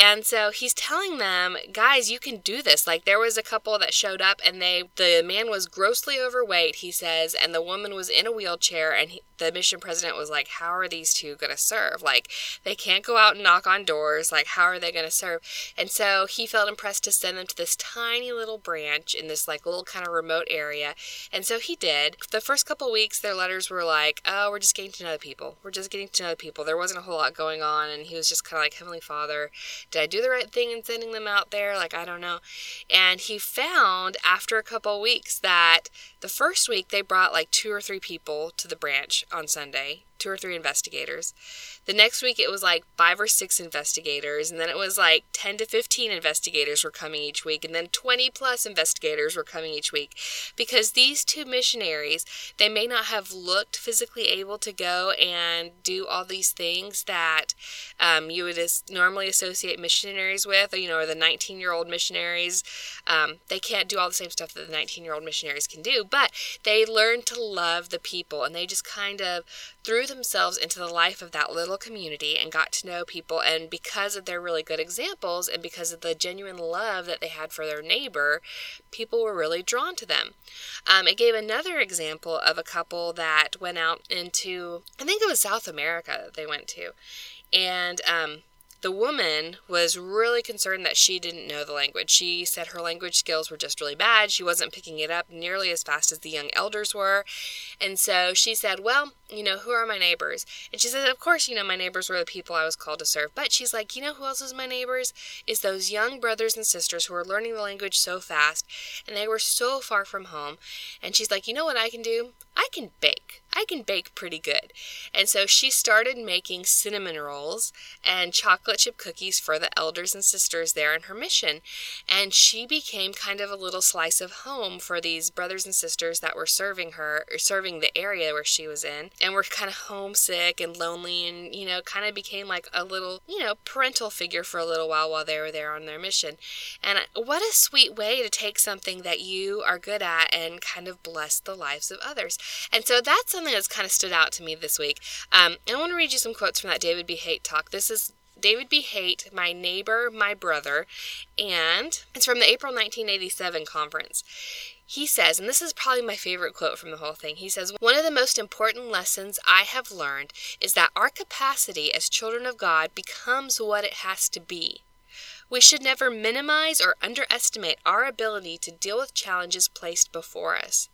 And so he's telling them, guys, you can do this. Like there was a couple that showed up and they the man was grossly overweight, he says, and the woman was in a wheelchair and he, the mission president was like, How are these two gonna serve? Like they can't go out and knock on doors, like how are they going to serve. And so he felt impressed to send them to this tiny little branch in this like little kind of remote area. And so he did. The first couple weeks, their letters were like, oh, we're just getting to know the people. We're just getting to know the people. There wasn't a whole lot going on. And he was just kind of like, Heavenly Father, did I do the right thing in sending them out there? Like, I don't know. And he found after a couple weeks that the first week they brought like two or three people to the branch on Sunday two or three investigators. The next week it was like five or six investigators, and then it was like 10 to 15 investigators were coming each week, and then 20 plus investigators were coming each week. Because these two missionaries, they may not have looked physically able to go and do all these things that um, you would normally associate missionaries with, or, you know, or the 19 year old missionaries. Um, they can't do all the same stuff that the 19 year old missionaries can do, but they learned to love the people, and they just kind of threw themselves into the life of that little community and got to know people. And because of their really good examples and because of the genuine love that they had for their neighbor, people were really drawn to them. Um, it gave another example of a couple that went out into, I think it was South America that they went to. And um, the woman was really concerned that she didn't know the language. She said her language skills were just really bad. She wasn't picking it up nearly as fast as the young elders were. And so she said, Well, you know, who are my neighbors? And she said, Of course, you know, my neighbors were the people I was called to serve. But she's like, You know who else is my neighbors? Is those young brothers and sisters who are learning the language so fast and they were so far from home. And she's like, You know what I can do? I can bake. I can bake pretty good. And so she started making cinnamon rolls and chocolate chip cookies for the elders and sisters there in her mission. And she became kind of a little slice of home for these brothers and sisters that were serving her, or serving the area where she was in and were kind of homesick and lonely and, you know, kind of became like a little, you know, parental figure for a little while while they were there on their mission. And what a sweet way to take something that you are good at and kind of bless the lives of others. And so that's something that's kind of stood out to me this week. Um, I want to read you some quotes from that David B. Haight talk. This is David B. Haight, My Neighbor, My Brother, and it's from the April 1987 conference. He says, and this is probably my favorite quote from the whole thing. He says, One of the most important lessons I have learned is that our capacity as children of God becomes what it has to be. We should never minimize or underestimate our ability to deal with challenges placed before us.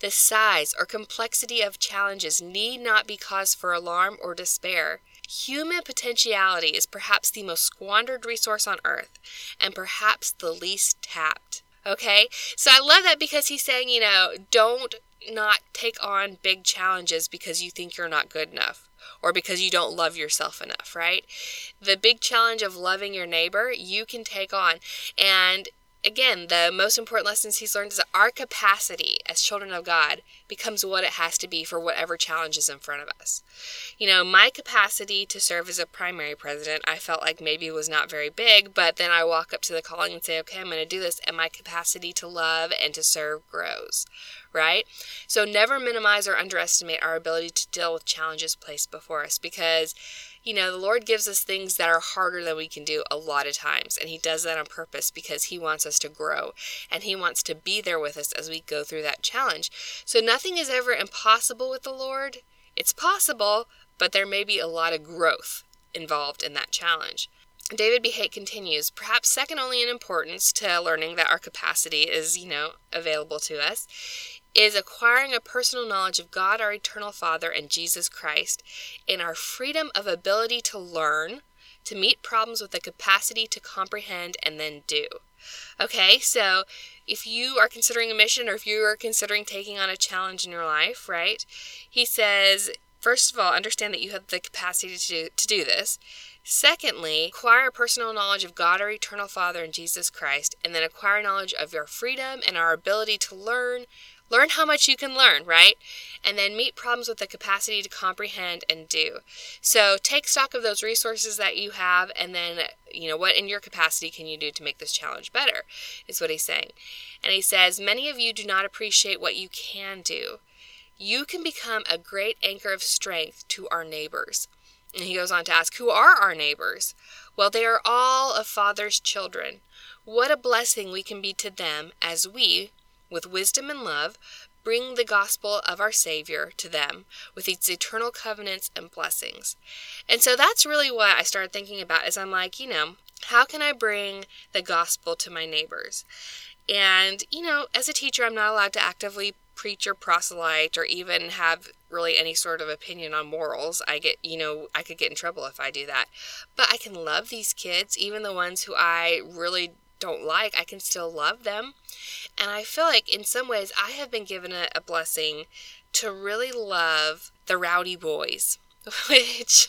The size or complexity of challenges need not be cause for alarm or despair. Human potentiality is perhaps the most squandered resource on earth, and perhaps the least tapped. Okay? So I love that because he's saying, you know, don't not take on big challenges because you think you're not good enough or because you don't love yourself enough, right? The big challenge of loving your neighbor, you can take on. And again, the most important lessons he's learned is that our capacity as children of God becomes what it has to be for whatever challenge is in front of us. You know, my capacity to serve as a primary president, I felt like maybe was not very big, but then I walk up to the calling and say, okay, I'm going to do this, and my capacity to love and to serve grows, right? So never minimize or underestimate our ability to deal with challenges placed before us because you know, the Lord gives us things that are harder than we can do a lot of times. And He does that on purpose because He wants us to grow and He wants to be there with us as we go through that challenge. So nothing is ever impossible with the Lord. It's possible, but there may be a lot of growth involved in that challenge. David B. Haight continues, perhaps second only in importance to learning that our capacity is, you know, available to us, is acquiring a personal knowledge of God, our eternal Father, and Jesus Christ, in our freedom of ability to learn, to meet problems with the capacity to comprehend and then do. Okay, so if you are considering a mission or if you are considering taking on a challenge in your life, right? He says, first of all, understand that you have the capacity to do, to do this. Secondly, acquire personal knowledge of God, our eternal Father, and Jesus Christ, and then acquire knowledge of your freedom and our ability to learn, Learn how much you can learn, right? And then meet problems with the capacity to comprehend and do. So take stock of those resources that you have and then, you know, what in your capacity can you do to make this challenge better, is what he's saying. And he says, Many of you do not appreciate what you can do. You can become a great anchor of strength to our neighbors. And he goes on to ask, Who are our neighbors? Well, they are all of Father's children. What a blessing we can be to them as we, with wisdom and love, bring the gospel of our Savior to them with its eternal covenants and blessings. And so that's really what I started thinking about is I'm like, you know, how can I bring the gospel to my neighbors? And, you know, as a teacher, I'm not allowed to actively preach or proselyte or even have really any sort of opinion on morals. I get, you know, I could get in trouble if I do that. But I can love these kids, even the ones who I really don't like, I can still love them. And I feel like in some ways I have been given a, a blessing to really love the rowdy boys, *laughs* which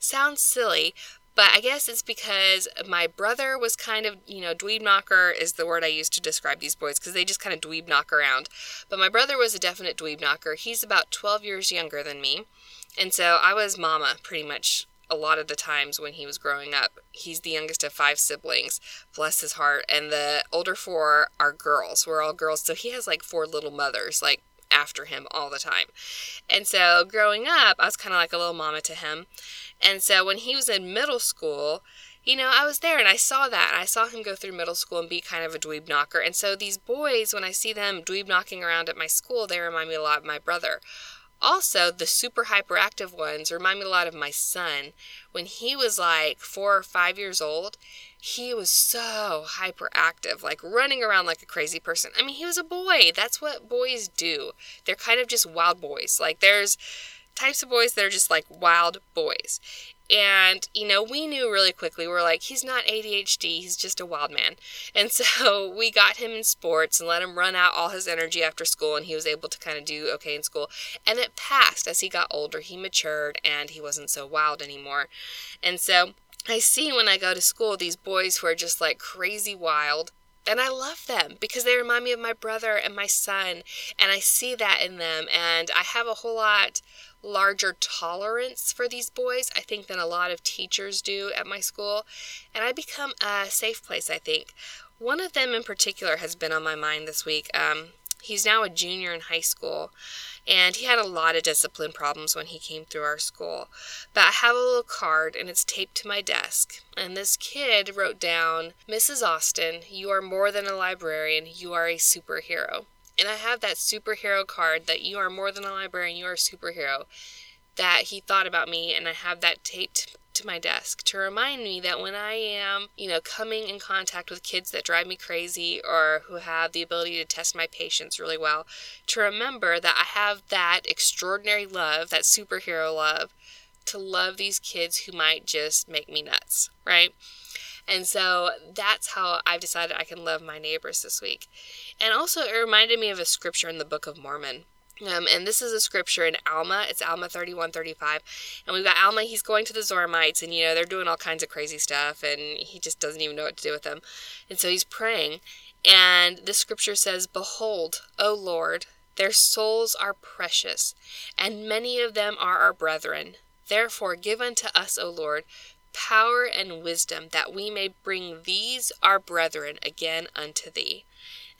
sounds silly, but I guess it's because my brother was kind of, you know, dweeb knocker is the word I use to describe these boys because they just kind of dweeb knock around. But my brother was a definite dweeb knocker. He's about 12 years younger than me. And so I was mama pretty much a lot of the times when he was growing up. He's the youngest of five siblings, bless his heart, and the older four are girls. We're all girls, so he has like four little mothers, like after him all the time. And so growing up, I was kind of like a little mama to him. And so when he was in middle school, you know, I was there and I saw that. I saw him go through middle school and be kind of a dweeb knocker. And so these boys, when I see them dweeb knocking around at my school, they remind me a lot of my brother. Also, the super hyperactive ones remind me a lot of my son. When he was like four or five years old, he was so hyperactive, like running around like a crazy person. I mean, he was a boy. That's what boys do. They're kind of just wild boys. Like, there's types of boys that are just like wild boys. And, you know, we knew really quickly, we are like, he's not ADHD, he's just a wild man. *laughs* And so we got him in sports and let him run out all his energy after school, and he was able to kind of do okay in school. And it passed as he got older, he matured, and he wasn't so wild anymore. And so I see when I go to school these boys who are just like crazy wild. And I love them because they remind me of my brother and my son. And I see that in them. And I have a whole lot larger tolerance for these boys, I think, than a lot of teachers do at my school. And I become a safe place, I think. One of them in particular has been on my mind this week. Um, he's now a junior in high school, and he had a lot of discipline problems when he came through our school. But I have a little card, and it's taped to my desk. And this kid wrote down, Mrs. Austin, you are more than a librarian, you are a superhero. And I have that superhero card that you are more than a librarian, you are a superhero. That he thought about me, and I have that taped to my desk to remind me that when I am, you know, coming in contact with kids that drive me crazy or who have the ability to test my patience really well, to remember that I have that extraordinary love, that superhero love, to love these kids who might just make me nuts, right? And so that's how I've decided I can love my neighbors this week. And also, it reminded me of a scripture in the Book of Mormon. Um, and this is a scripture in Alma. It's Alma 31 35. And we've got Alma, he's going to the Zoramites, and you know, they're doing all kinds of crazy stuff, and he just doesn't even know what to do with them. And so he's praying. And the scripture says, Behold, O Lord, their souls are precious, and many of them are our brethren. Therefore, give unto us, O Lord, power and wisdom, that we may bring these our brethren again unto thee.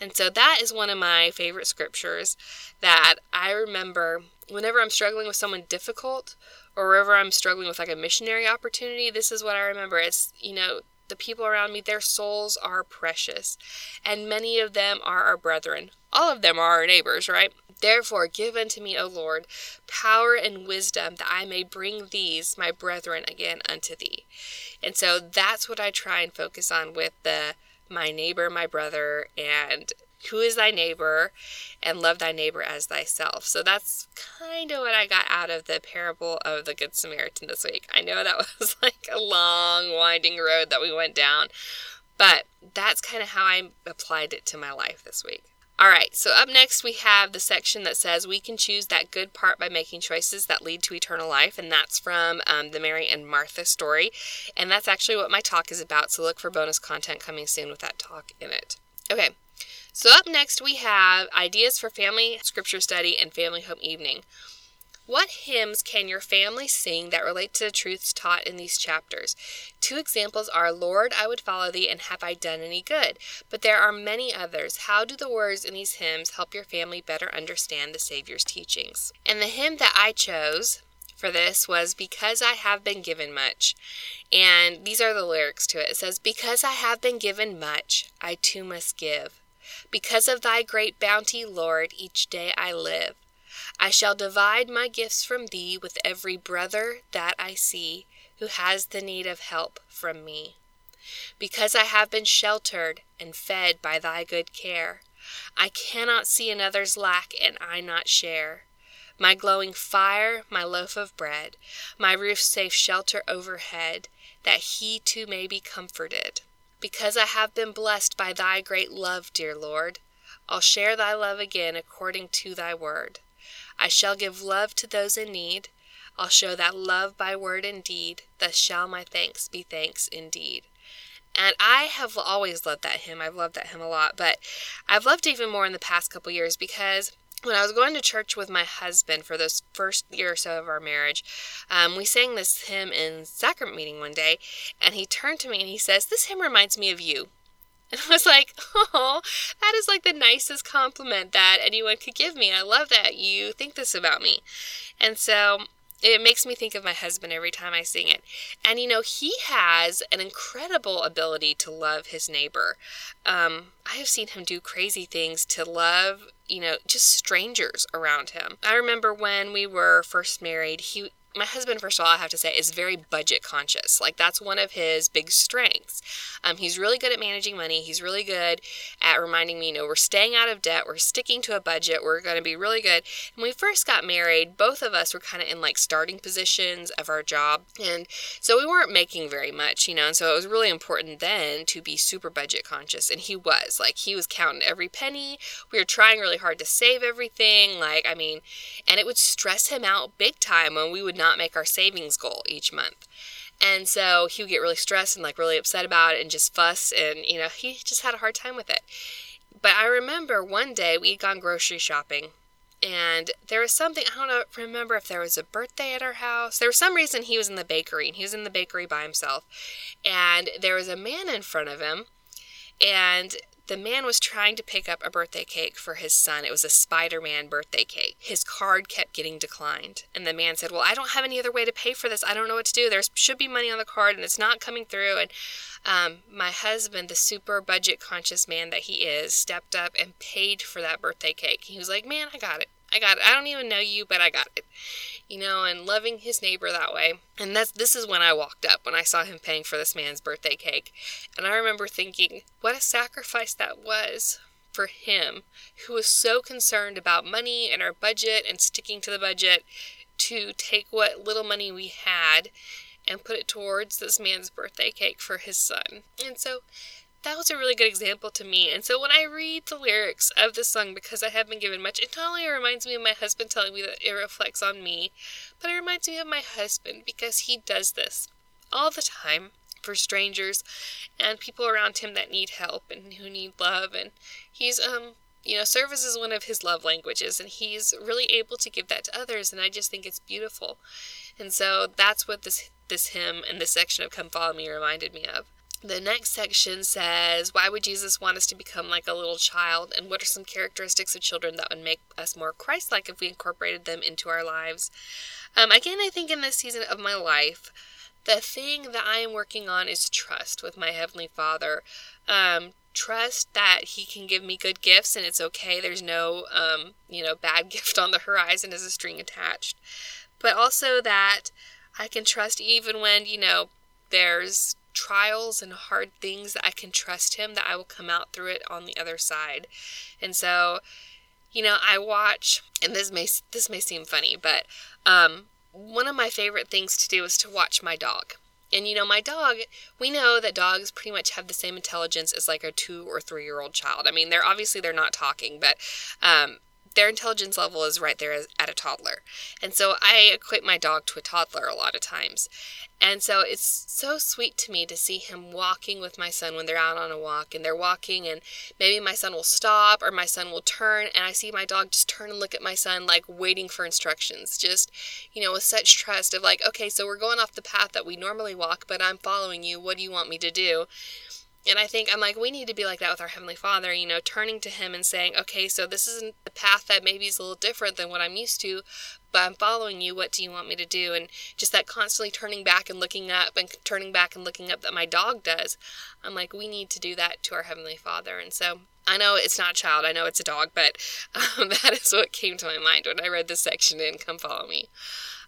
And so that is one of my favorite scriptures that I remember whenever I'm struggling with someone difficult or wherever I'm struggling with like a missionary opportunity, this is what I remember. It's, you know, the people around me, their souls are precious, and many of them are our brethren. All of them are our neighbors, right? Therefore, give unto me, O Lord, power and wisdom that I may bring these, my brethren, again unto thee. And so that's what I try and focus on with the my neighbor, my brother, and who is thy neighbor, and love thy neighbor as thyself. So that's kind of what I got out of the parable of the Good Samaritan this week. I know that *laughs* was like a long, winding road that we went down, but that's kind of how I applied it to my life this week. All right, so up next we have the section that says we can choose that good part by making choices that lead to eternal life, and that's from um, the Mary and Martha story. And that's actually what my talk is about, so look for bonus content coming soon with that talk in it. Okay, so up next we have ideas for family scripture study and family home evening. What hymns can your family sing that relate to the truths taught in these chapters? Two examples are Lord, I would follow thee, and Have I done any good? But there are many others. How do the words in these hymns help your family better understand the Savior's teachings? And the hymn that I chose for this was Because I Have Been Given Much. And these are the lyrics to it. It says, Because I have been given much, I too must give. Because of thy great bounty, Lord, each day I live. I shall divide my gifts from thee with every brother that I see who has the need of help from me. Because I have been sheltered and fed by thy good care, I cannot see another's lack and I not share. My glowing fire, my loaf of bread, my roof's safe shelter overhead, that he too may be comforted. Because I have been blessed by thy great love, dear Lord, I'll share thy love again according to thy word. I shall give love to those in need. I'll show that love by word and deed. Thus shall my thanks be thanks indeed. And I have always loved that hymn. I've loved that hymn a lot, but I've loved it even more in the past couple years because when I was going to church with my husband for those first year or so of our marriage, um, we sang this hymn in sacrament meeting one day, and he turned to me and he says, This hymn reminds me of you. And *laughs* I was like, oh, that is like the nicest compliment that anyone could give me. I love that you think this about me. And so it makes me think of my husband every time I sing it. And you know, he has an incredible ability to love his neighbor. Um, I have seen him do crazy things to love, you know, just strangers around him. I remember when we were first married, he my husband, first of all, I have to say, is very budget conscious. Like, that's one of his big strengths. Um, he's really good at managing money. He's really good at reminding me, you know, we're staying out of debt. We're sticking to a budget. We're going to be really good. When we first got married, both of us were kind of in like starting positions of our job. And so we weren't making very much, you know, and so it was really important then to be super budget conscious. And he was. Like, he was counting every penny. We were trying really hard to save everything. Like, I mean, and it would stress him out big time when we would not make our savings goal each month. And so he would get really stressed and like really upset about it and just fuss. And, you know, he just had a hard time with it. But I remember one day we had gone grocery shopping and there was something I don't remember if there was a birthday at our house. There was some reason he was in the bakery and he was in the bakery by himself. And there was a man in front of him and the man was trying to pick up a birthday cake for his son. It was a Spider Man birthday cake. His card kept getting declined. And the man said, Well, I don't have any other way to pay for this. I don't know what to do. There should be money on the card and it's not coming through. And um, my husband, the super budget conscious man that he is, stepped up and paid for that birthday cake. He was like, Man, I got it. I got it. I don't even know you, but I got it. You know, and loving his neighbor that way. And that's this is when I walked up when I saw him paying for this man's birthday cake. And I remember thinking, what a sacrifice that was for him, who was so concerned about money and our budget and sticking to the budget to take what little money we had and put it towards this man's birthday cake for his son. And so that was a really good example to me. And so when I read the lyrics of the song, because I have been given much, it not only reminds me of my husband telling me that it reflects on me, but it reminds me of my husband because he does this all the time for strangers and people around him that need help and who need love. And he's, um, you know, service is one of his love languages, and he's really able to give that to others. And I just think it's beautiful. And so that's what this this hymn and this section of "Come Follow Me" reminded me of. The next section says, Why would Jesus want us to become like a little child? And what are some characteristics of children that would make us more Christ like if we incorporated them into our lives? Um, again, I think in this season of my life, the thing that I am working on is trust with my Heavenly Father. Um, trust that He can give me good gifts and it's okay. There's no, um, you know, bad *laughs* gift on the horizon as a string attached. But also that I can trust even when, you know, there's trials and hard things that I can trust him that I will come out through it on the other side. And so, you know, I watch and this may this may seem funny, but um one of my favorite things to do is to watch my dog. And you know, my dog, we know that dogs pretty much have the same intelligence as like a two or three year old child. I mean, they're obviously they're not talking, but um, their intelligence level is right there as, at a toddler. And so I equate my dog to a toddler a lot of times. And so it's so sweet to me to see him walking with my son when they're out on a walk and they're walking and maybe my son will stop or my son will turn and I see my dog just turn and look at my son like waiting for instructions. Just, you know, with such trust of like, okay, so we're going off the path that we normally walk, but I'm following you. What do you want me to do? And I think I'm like, we need to be like that with our Heavenly Father, you know, turning to Him and saying, okay, so this isn't the path that maybe is a little different than what I'm used to, but I'm following you. What do you want me to do? And just that constantly turning back and looking up and turning back and looking up that my dog does. I'm like, we need to do that to our Heavenly Father. And so I know it's not a child, I know it's a dog, but *laughs* um, *laughs* that is what came to my mind when I read this section in Come Follow Me.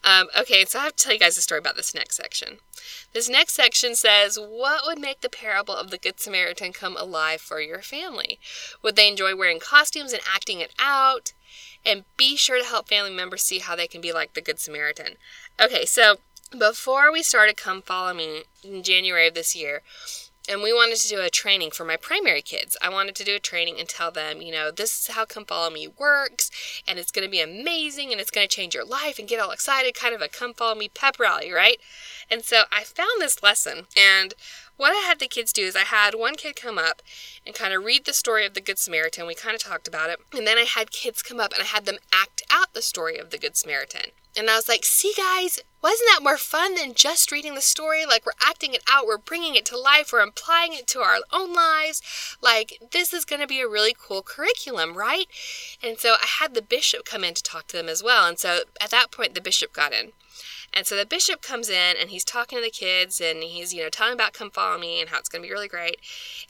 Um, okay, so I have to tell you guys a story about this next section. This next section says, What would make the parable of the Good Samaritan come alive for your family? Would they enjoy wearing costumes and acting it out? And be sure to help family members see how they can be like the Good Samaritan. Okay, so before we started Come Follow Me in January of this year, and we wanted to do a training for my primary kids. I wanted to do a training and tell them, you know, this is how Come Follow Me works, and it's going to be amazing, and it's going to change your life, and get all excited, kind of a Come Follow Me pep rally, right? And so I found this lesson, and what I had the kids do is I had one kid come up and kind of read the story of the Good Samaritan. We kind of talked about it. And then I had kids come up and I had them act out the story of the Good Samaritan. And I was like, see, guys, wasn't that more fun than just reading the story? Like, we're acting it out, we're bringing it to life, we're applying it to our own lives. Like, this is going to be a really cool curriculum, right? And so I had the bishop come in to talk to them as well. And so at that point, the bishop got in. And so the bishop comes in and he's talking to the kids and he's, you know, telling about Come Follow Me and how it's going to be really great.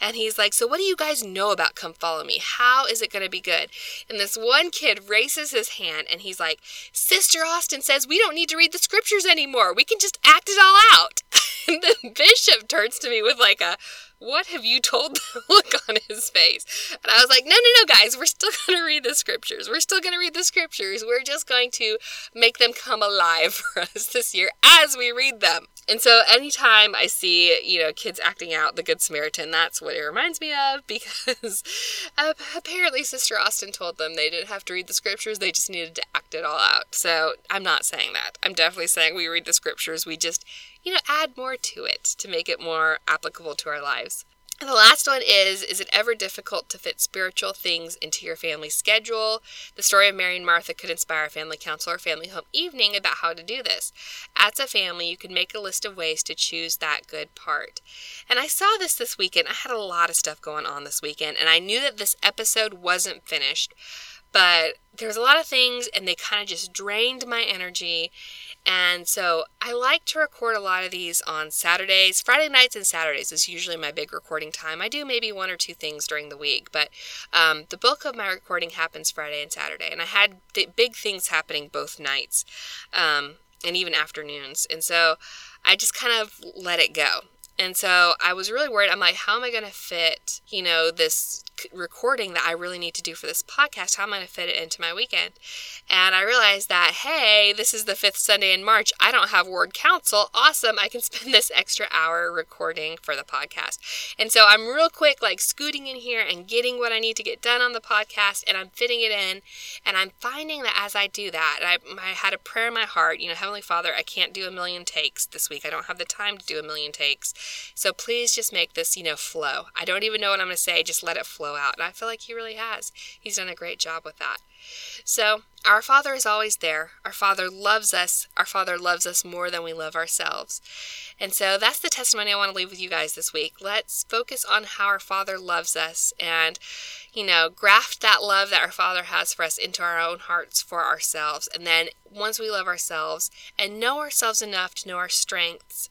And he's like, So what do you guys know about Come Follow Me? How is it going to be good? And this one kid raises his hand and he's like, Sister Austin says we don't need to read the scriptures anymore. We can just act it all out. *laughs* and the bishop turns to me with like a, what have you told *laughs* them? look on his face. And I was like, no, no, no, guys, we're still *laughs* going to read the scriptures. We're still going to read the scriptures. We're just going to make them come alive *laughs* for us this year as we read them. And so anytime I see, you know, kids acting out the Good Samaritan, that's what it reminds me of *laughs* because apparently Sister Austin told them they didn't have to read the scriptures, they just needed to act it all out. So I'm not saying that. I'm definitely saying we read the scriptures, we just you know, add more to it to make it more applicable to our lives. And the last one is Is it ever difficult to fit spiritual things into your family schedule? The story of Mary and Martha could inspire a family council or family home evening about how to do this. As a family, you can make a list of ways to choose that good part. And I saw this this weekend. I had a lot of stuff going on this weekend, and I knew that this episode wasn't finished, but there was a lot of things, and they kind of just drained my energy. And so I like to record a lot of these on Saturdays. Friday nights and Saturdays is usually my big recording time. I do maybe one or two things during the week, but um, the bulk of my recording happens Friday and Saturday. And I had th- big things happening both nights um, and even afternoons. And so I just kind of let it go. And so I was really worried. I'm like, how am I going to fit, you know, this recording that I really need to do for this podcast. How am I going to fit it into my weekend? And I realized that, hey, this is the fifth Sunday in March. I don't have ward council. Awesome. I can spend *laughs* this extra hour recording for the podcast. And so I'm real quick, like scooting in here and getting what I need to get done on the podcast, and I'm fitting it in. And I'm finding that as I do that, I, I had a prayer in my heart, you know, Heavenly Father, I can't do a million takes this week. I don't have the time to do a million takes. So please just make this, you know, flow. I don't even know what I'm going to say. Just let it flow out. And I feel like He really has. He's done a great job with that. So, our Father is always there. Our Father loves us. Our Father loves us more than we love ourselves. And so, that's the testimony I want to leave with you guys this week. Let's focus on how our Father loves us and, you know, graft that love that our Father has for us into our own hearts for ourselves. And then, once we love ourselves and know ourselves enough to know our strengths,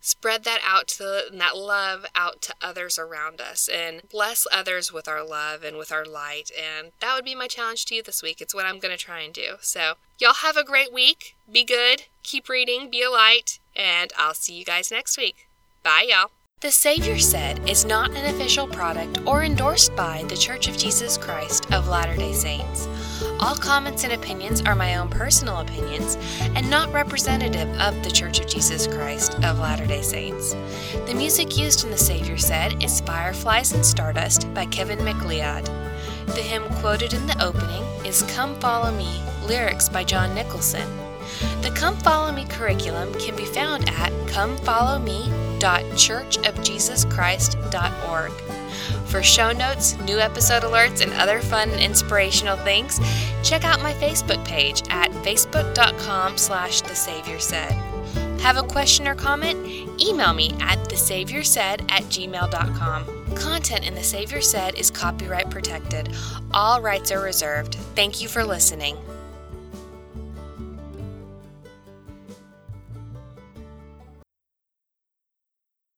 spread that out to that love out to others around us and bless others with our love and with our light and that would be my challenge to you this week. It's what i'm going to try and do. So y'all have a great week. Be good keep reading be a light and i'll see you guys next week. Bye y'all. The Savior Said is not an official product or endorsed by The Church of Jesus Christ of Latter day Saints. All comments and opinions are my own personal opinions and not representative of The Church of Jesus Christ of Latter day Saints. The music used in The Savior Said is Fireflies and Stardust by Kevin MacLeod. The hymn quoted in the opening is Come Follow Me, lyrics by John Nicholson. The Come Follow Me curriculum can be found at comefollowme.churchofjesuschrist.org. For show notes, new episode alerts, and other fun and inspirational things, check out my Facebook page at facebook.com slash the Savior Said. Have a question or comment? Email me at thesaviorsaid at gmail.com. Content in The Savior Said is copyright protected. All rights are reserved. Thank you for listening.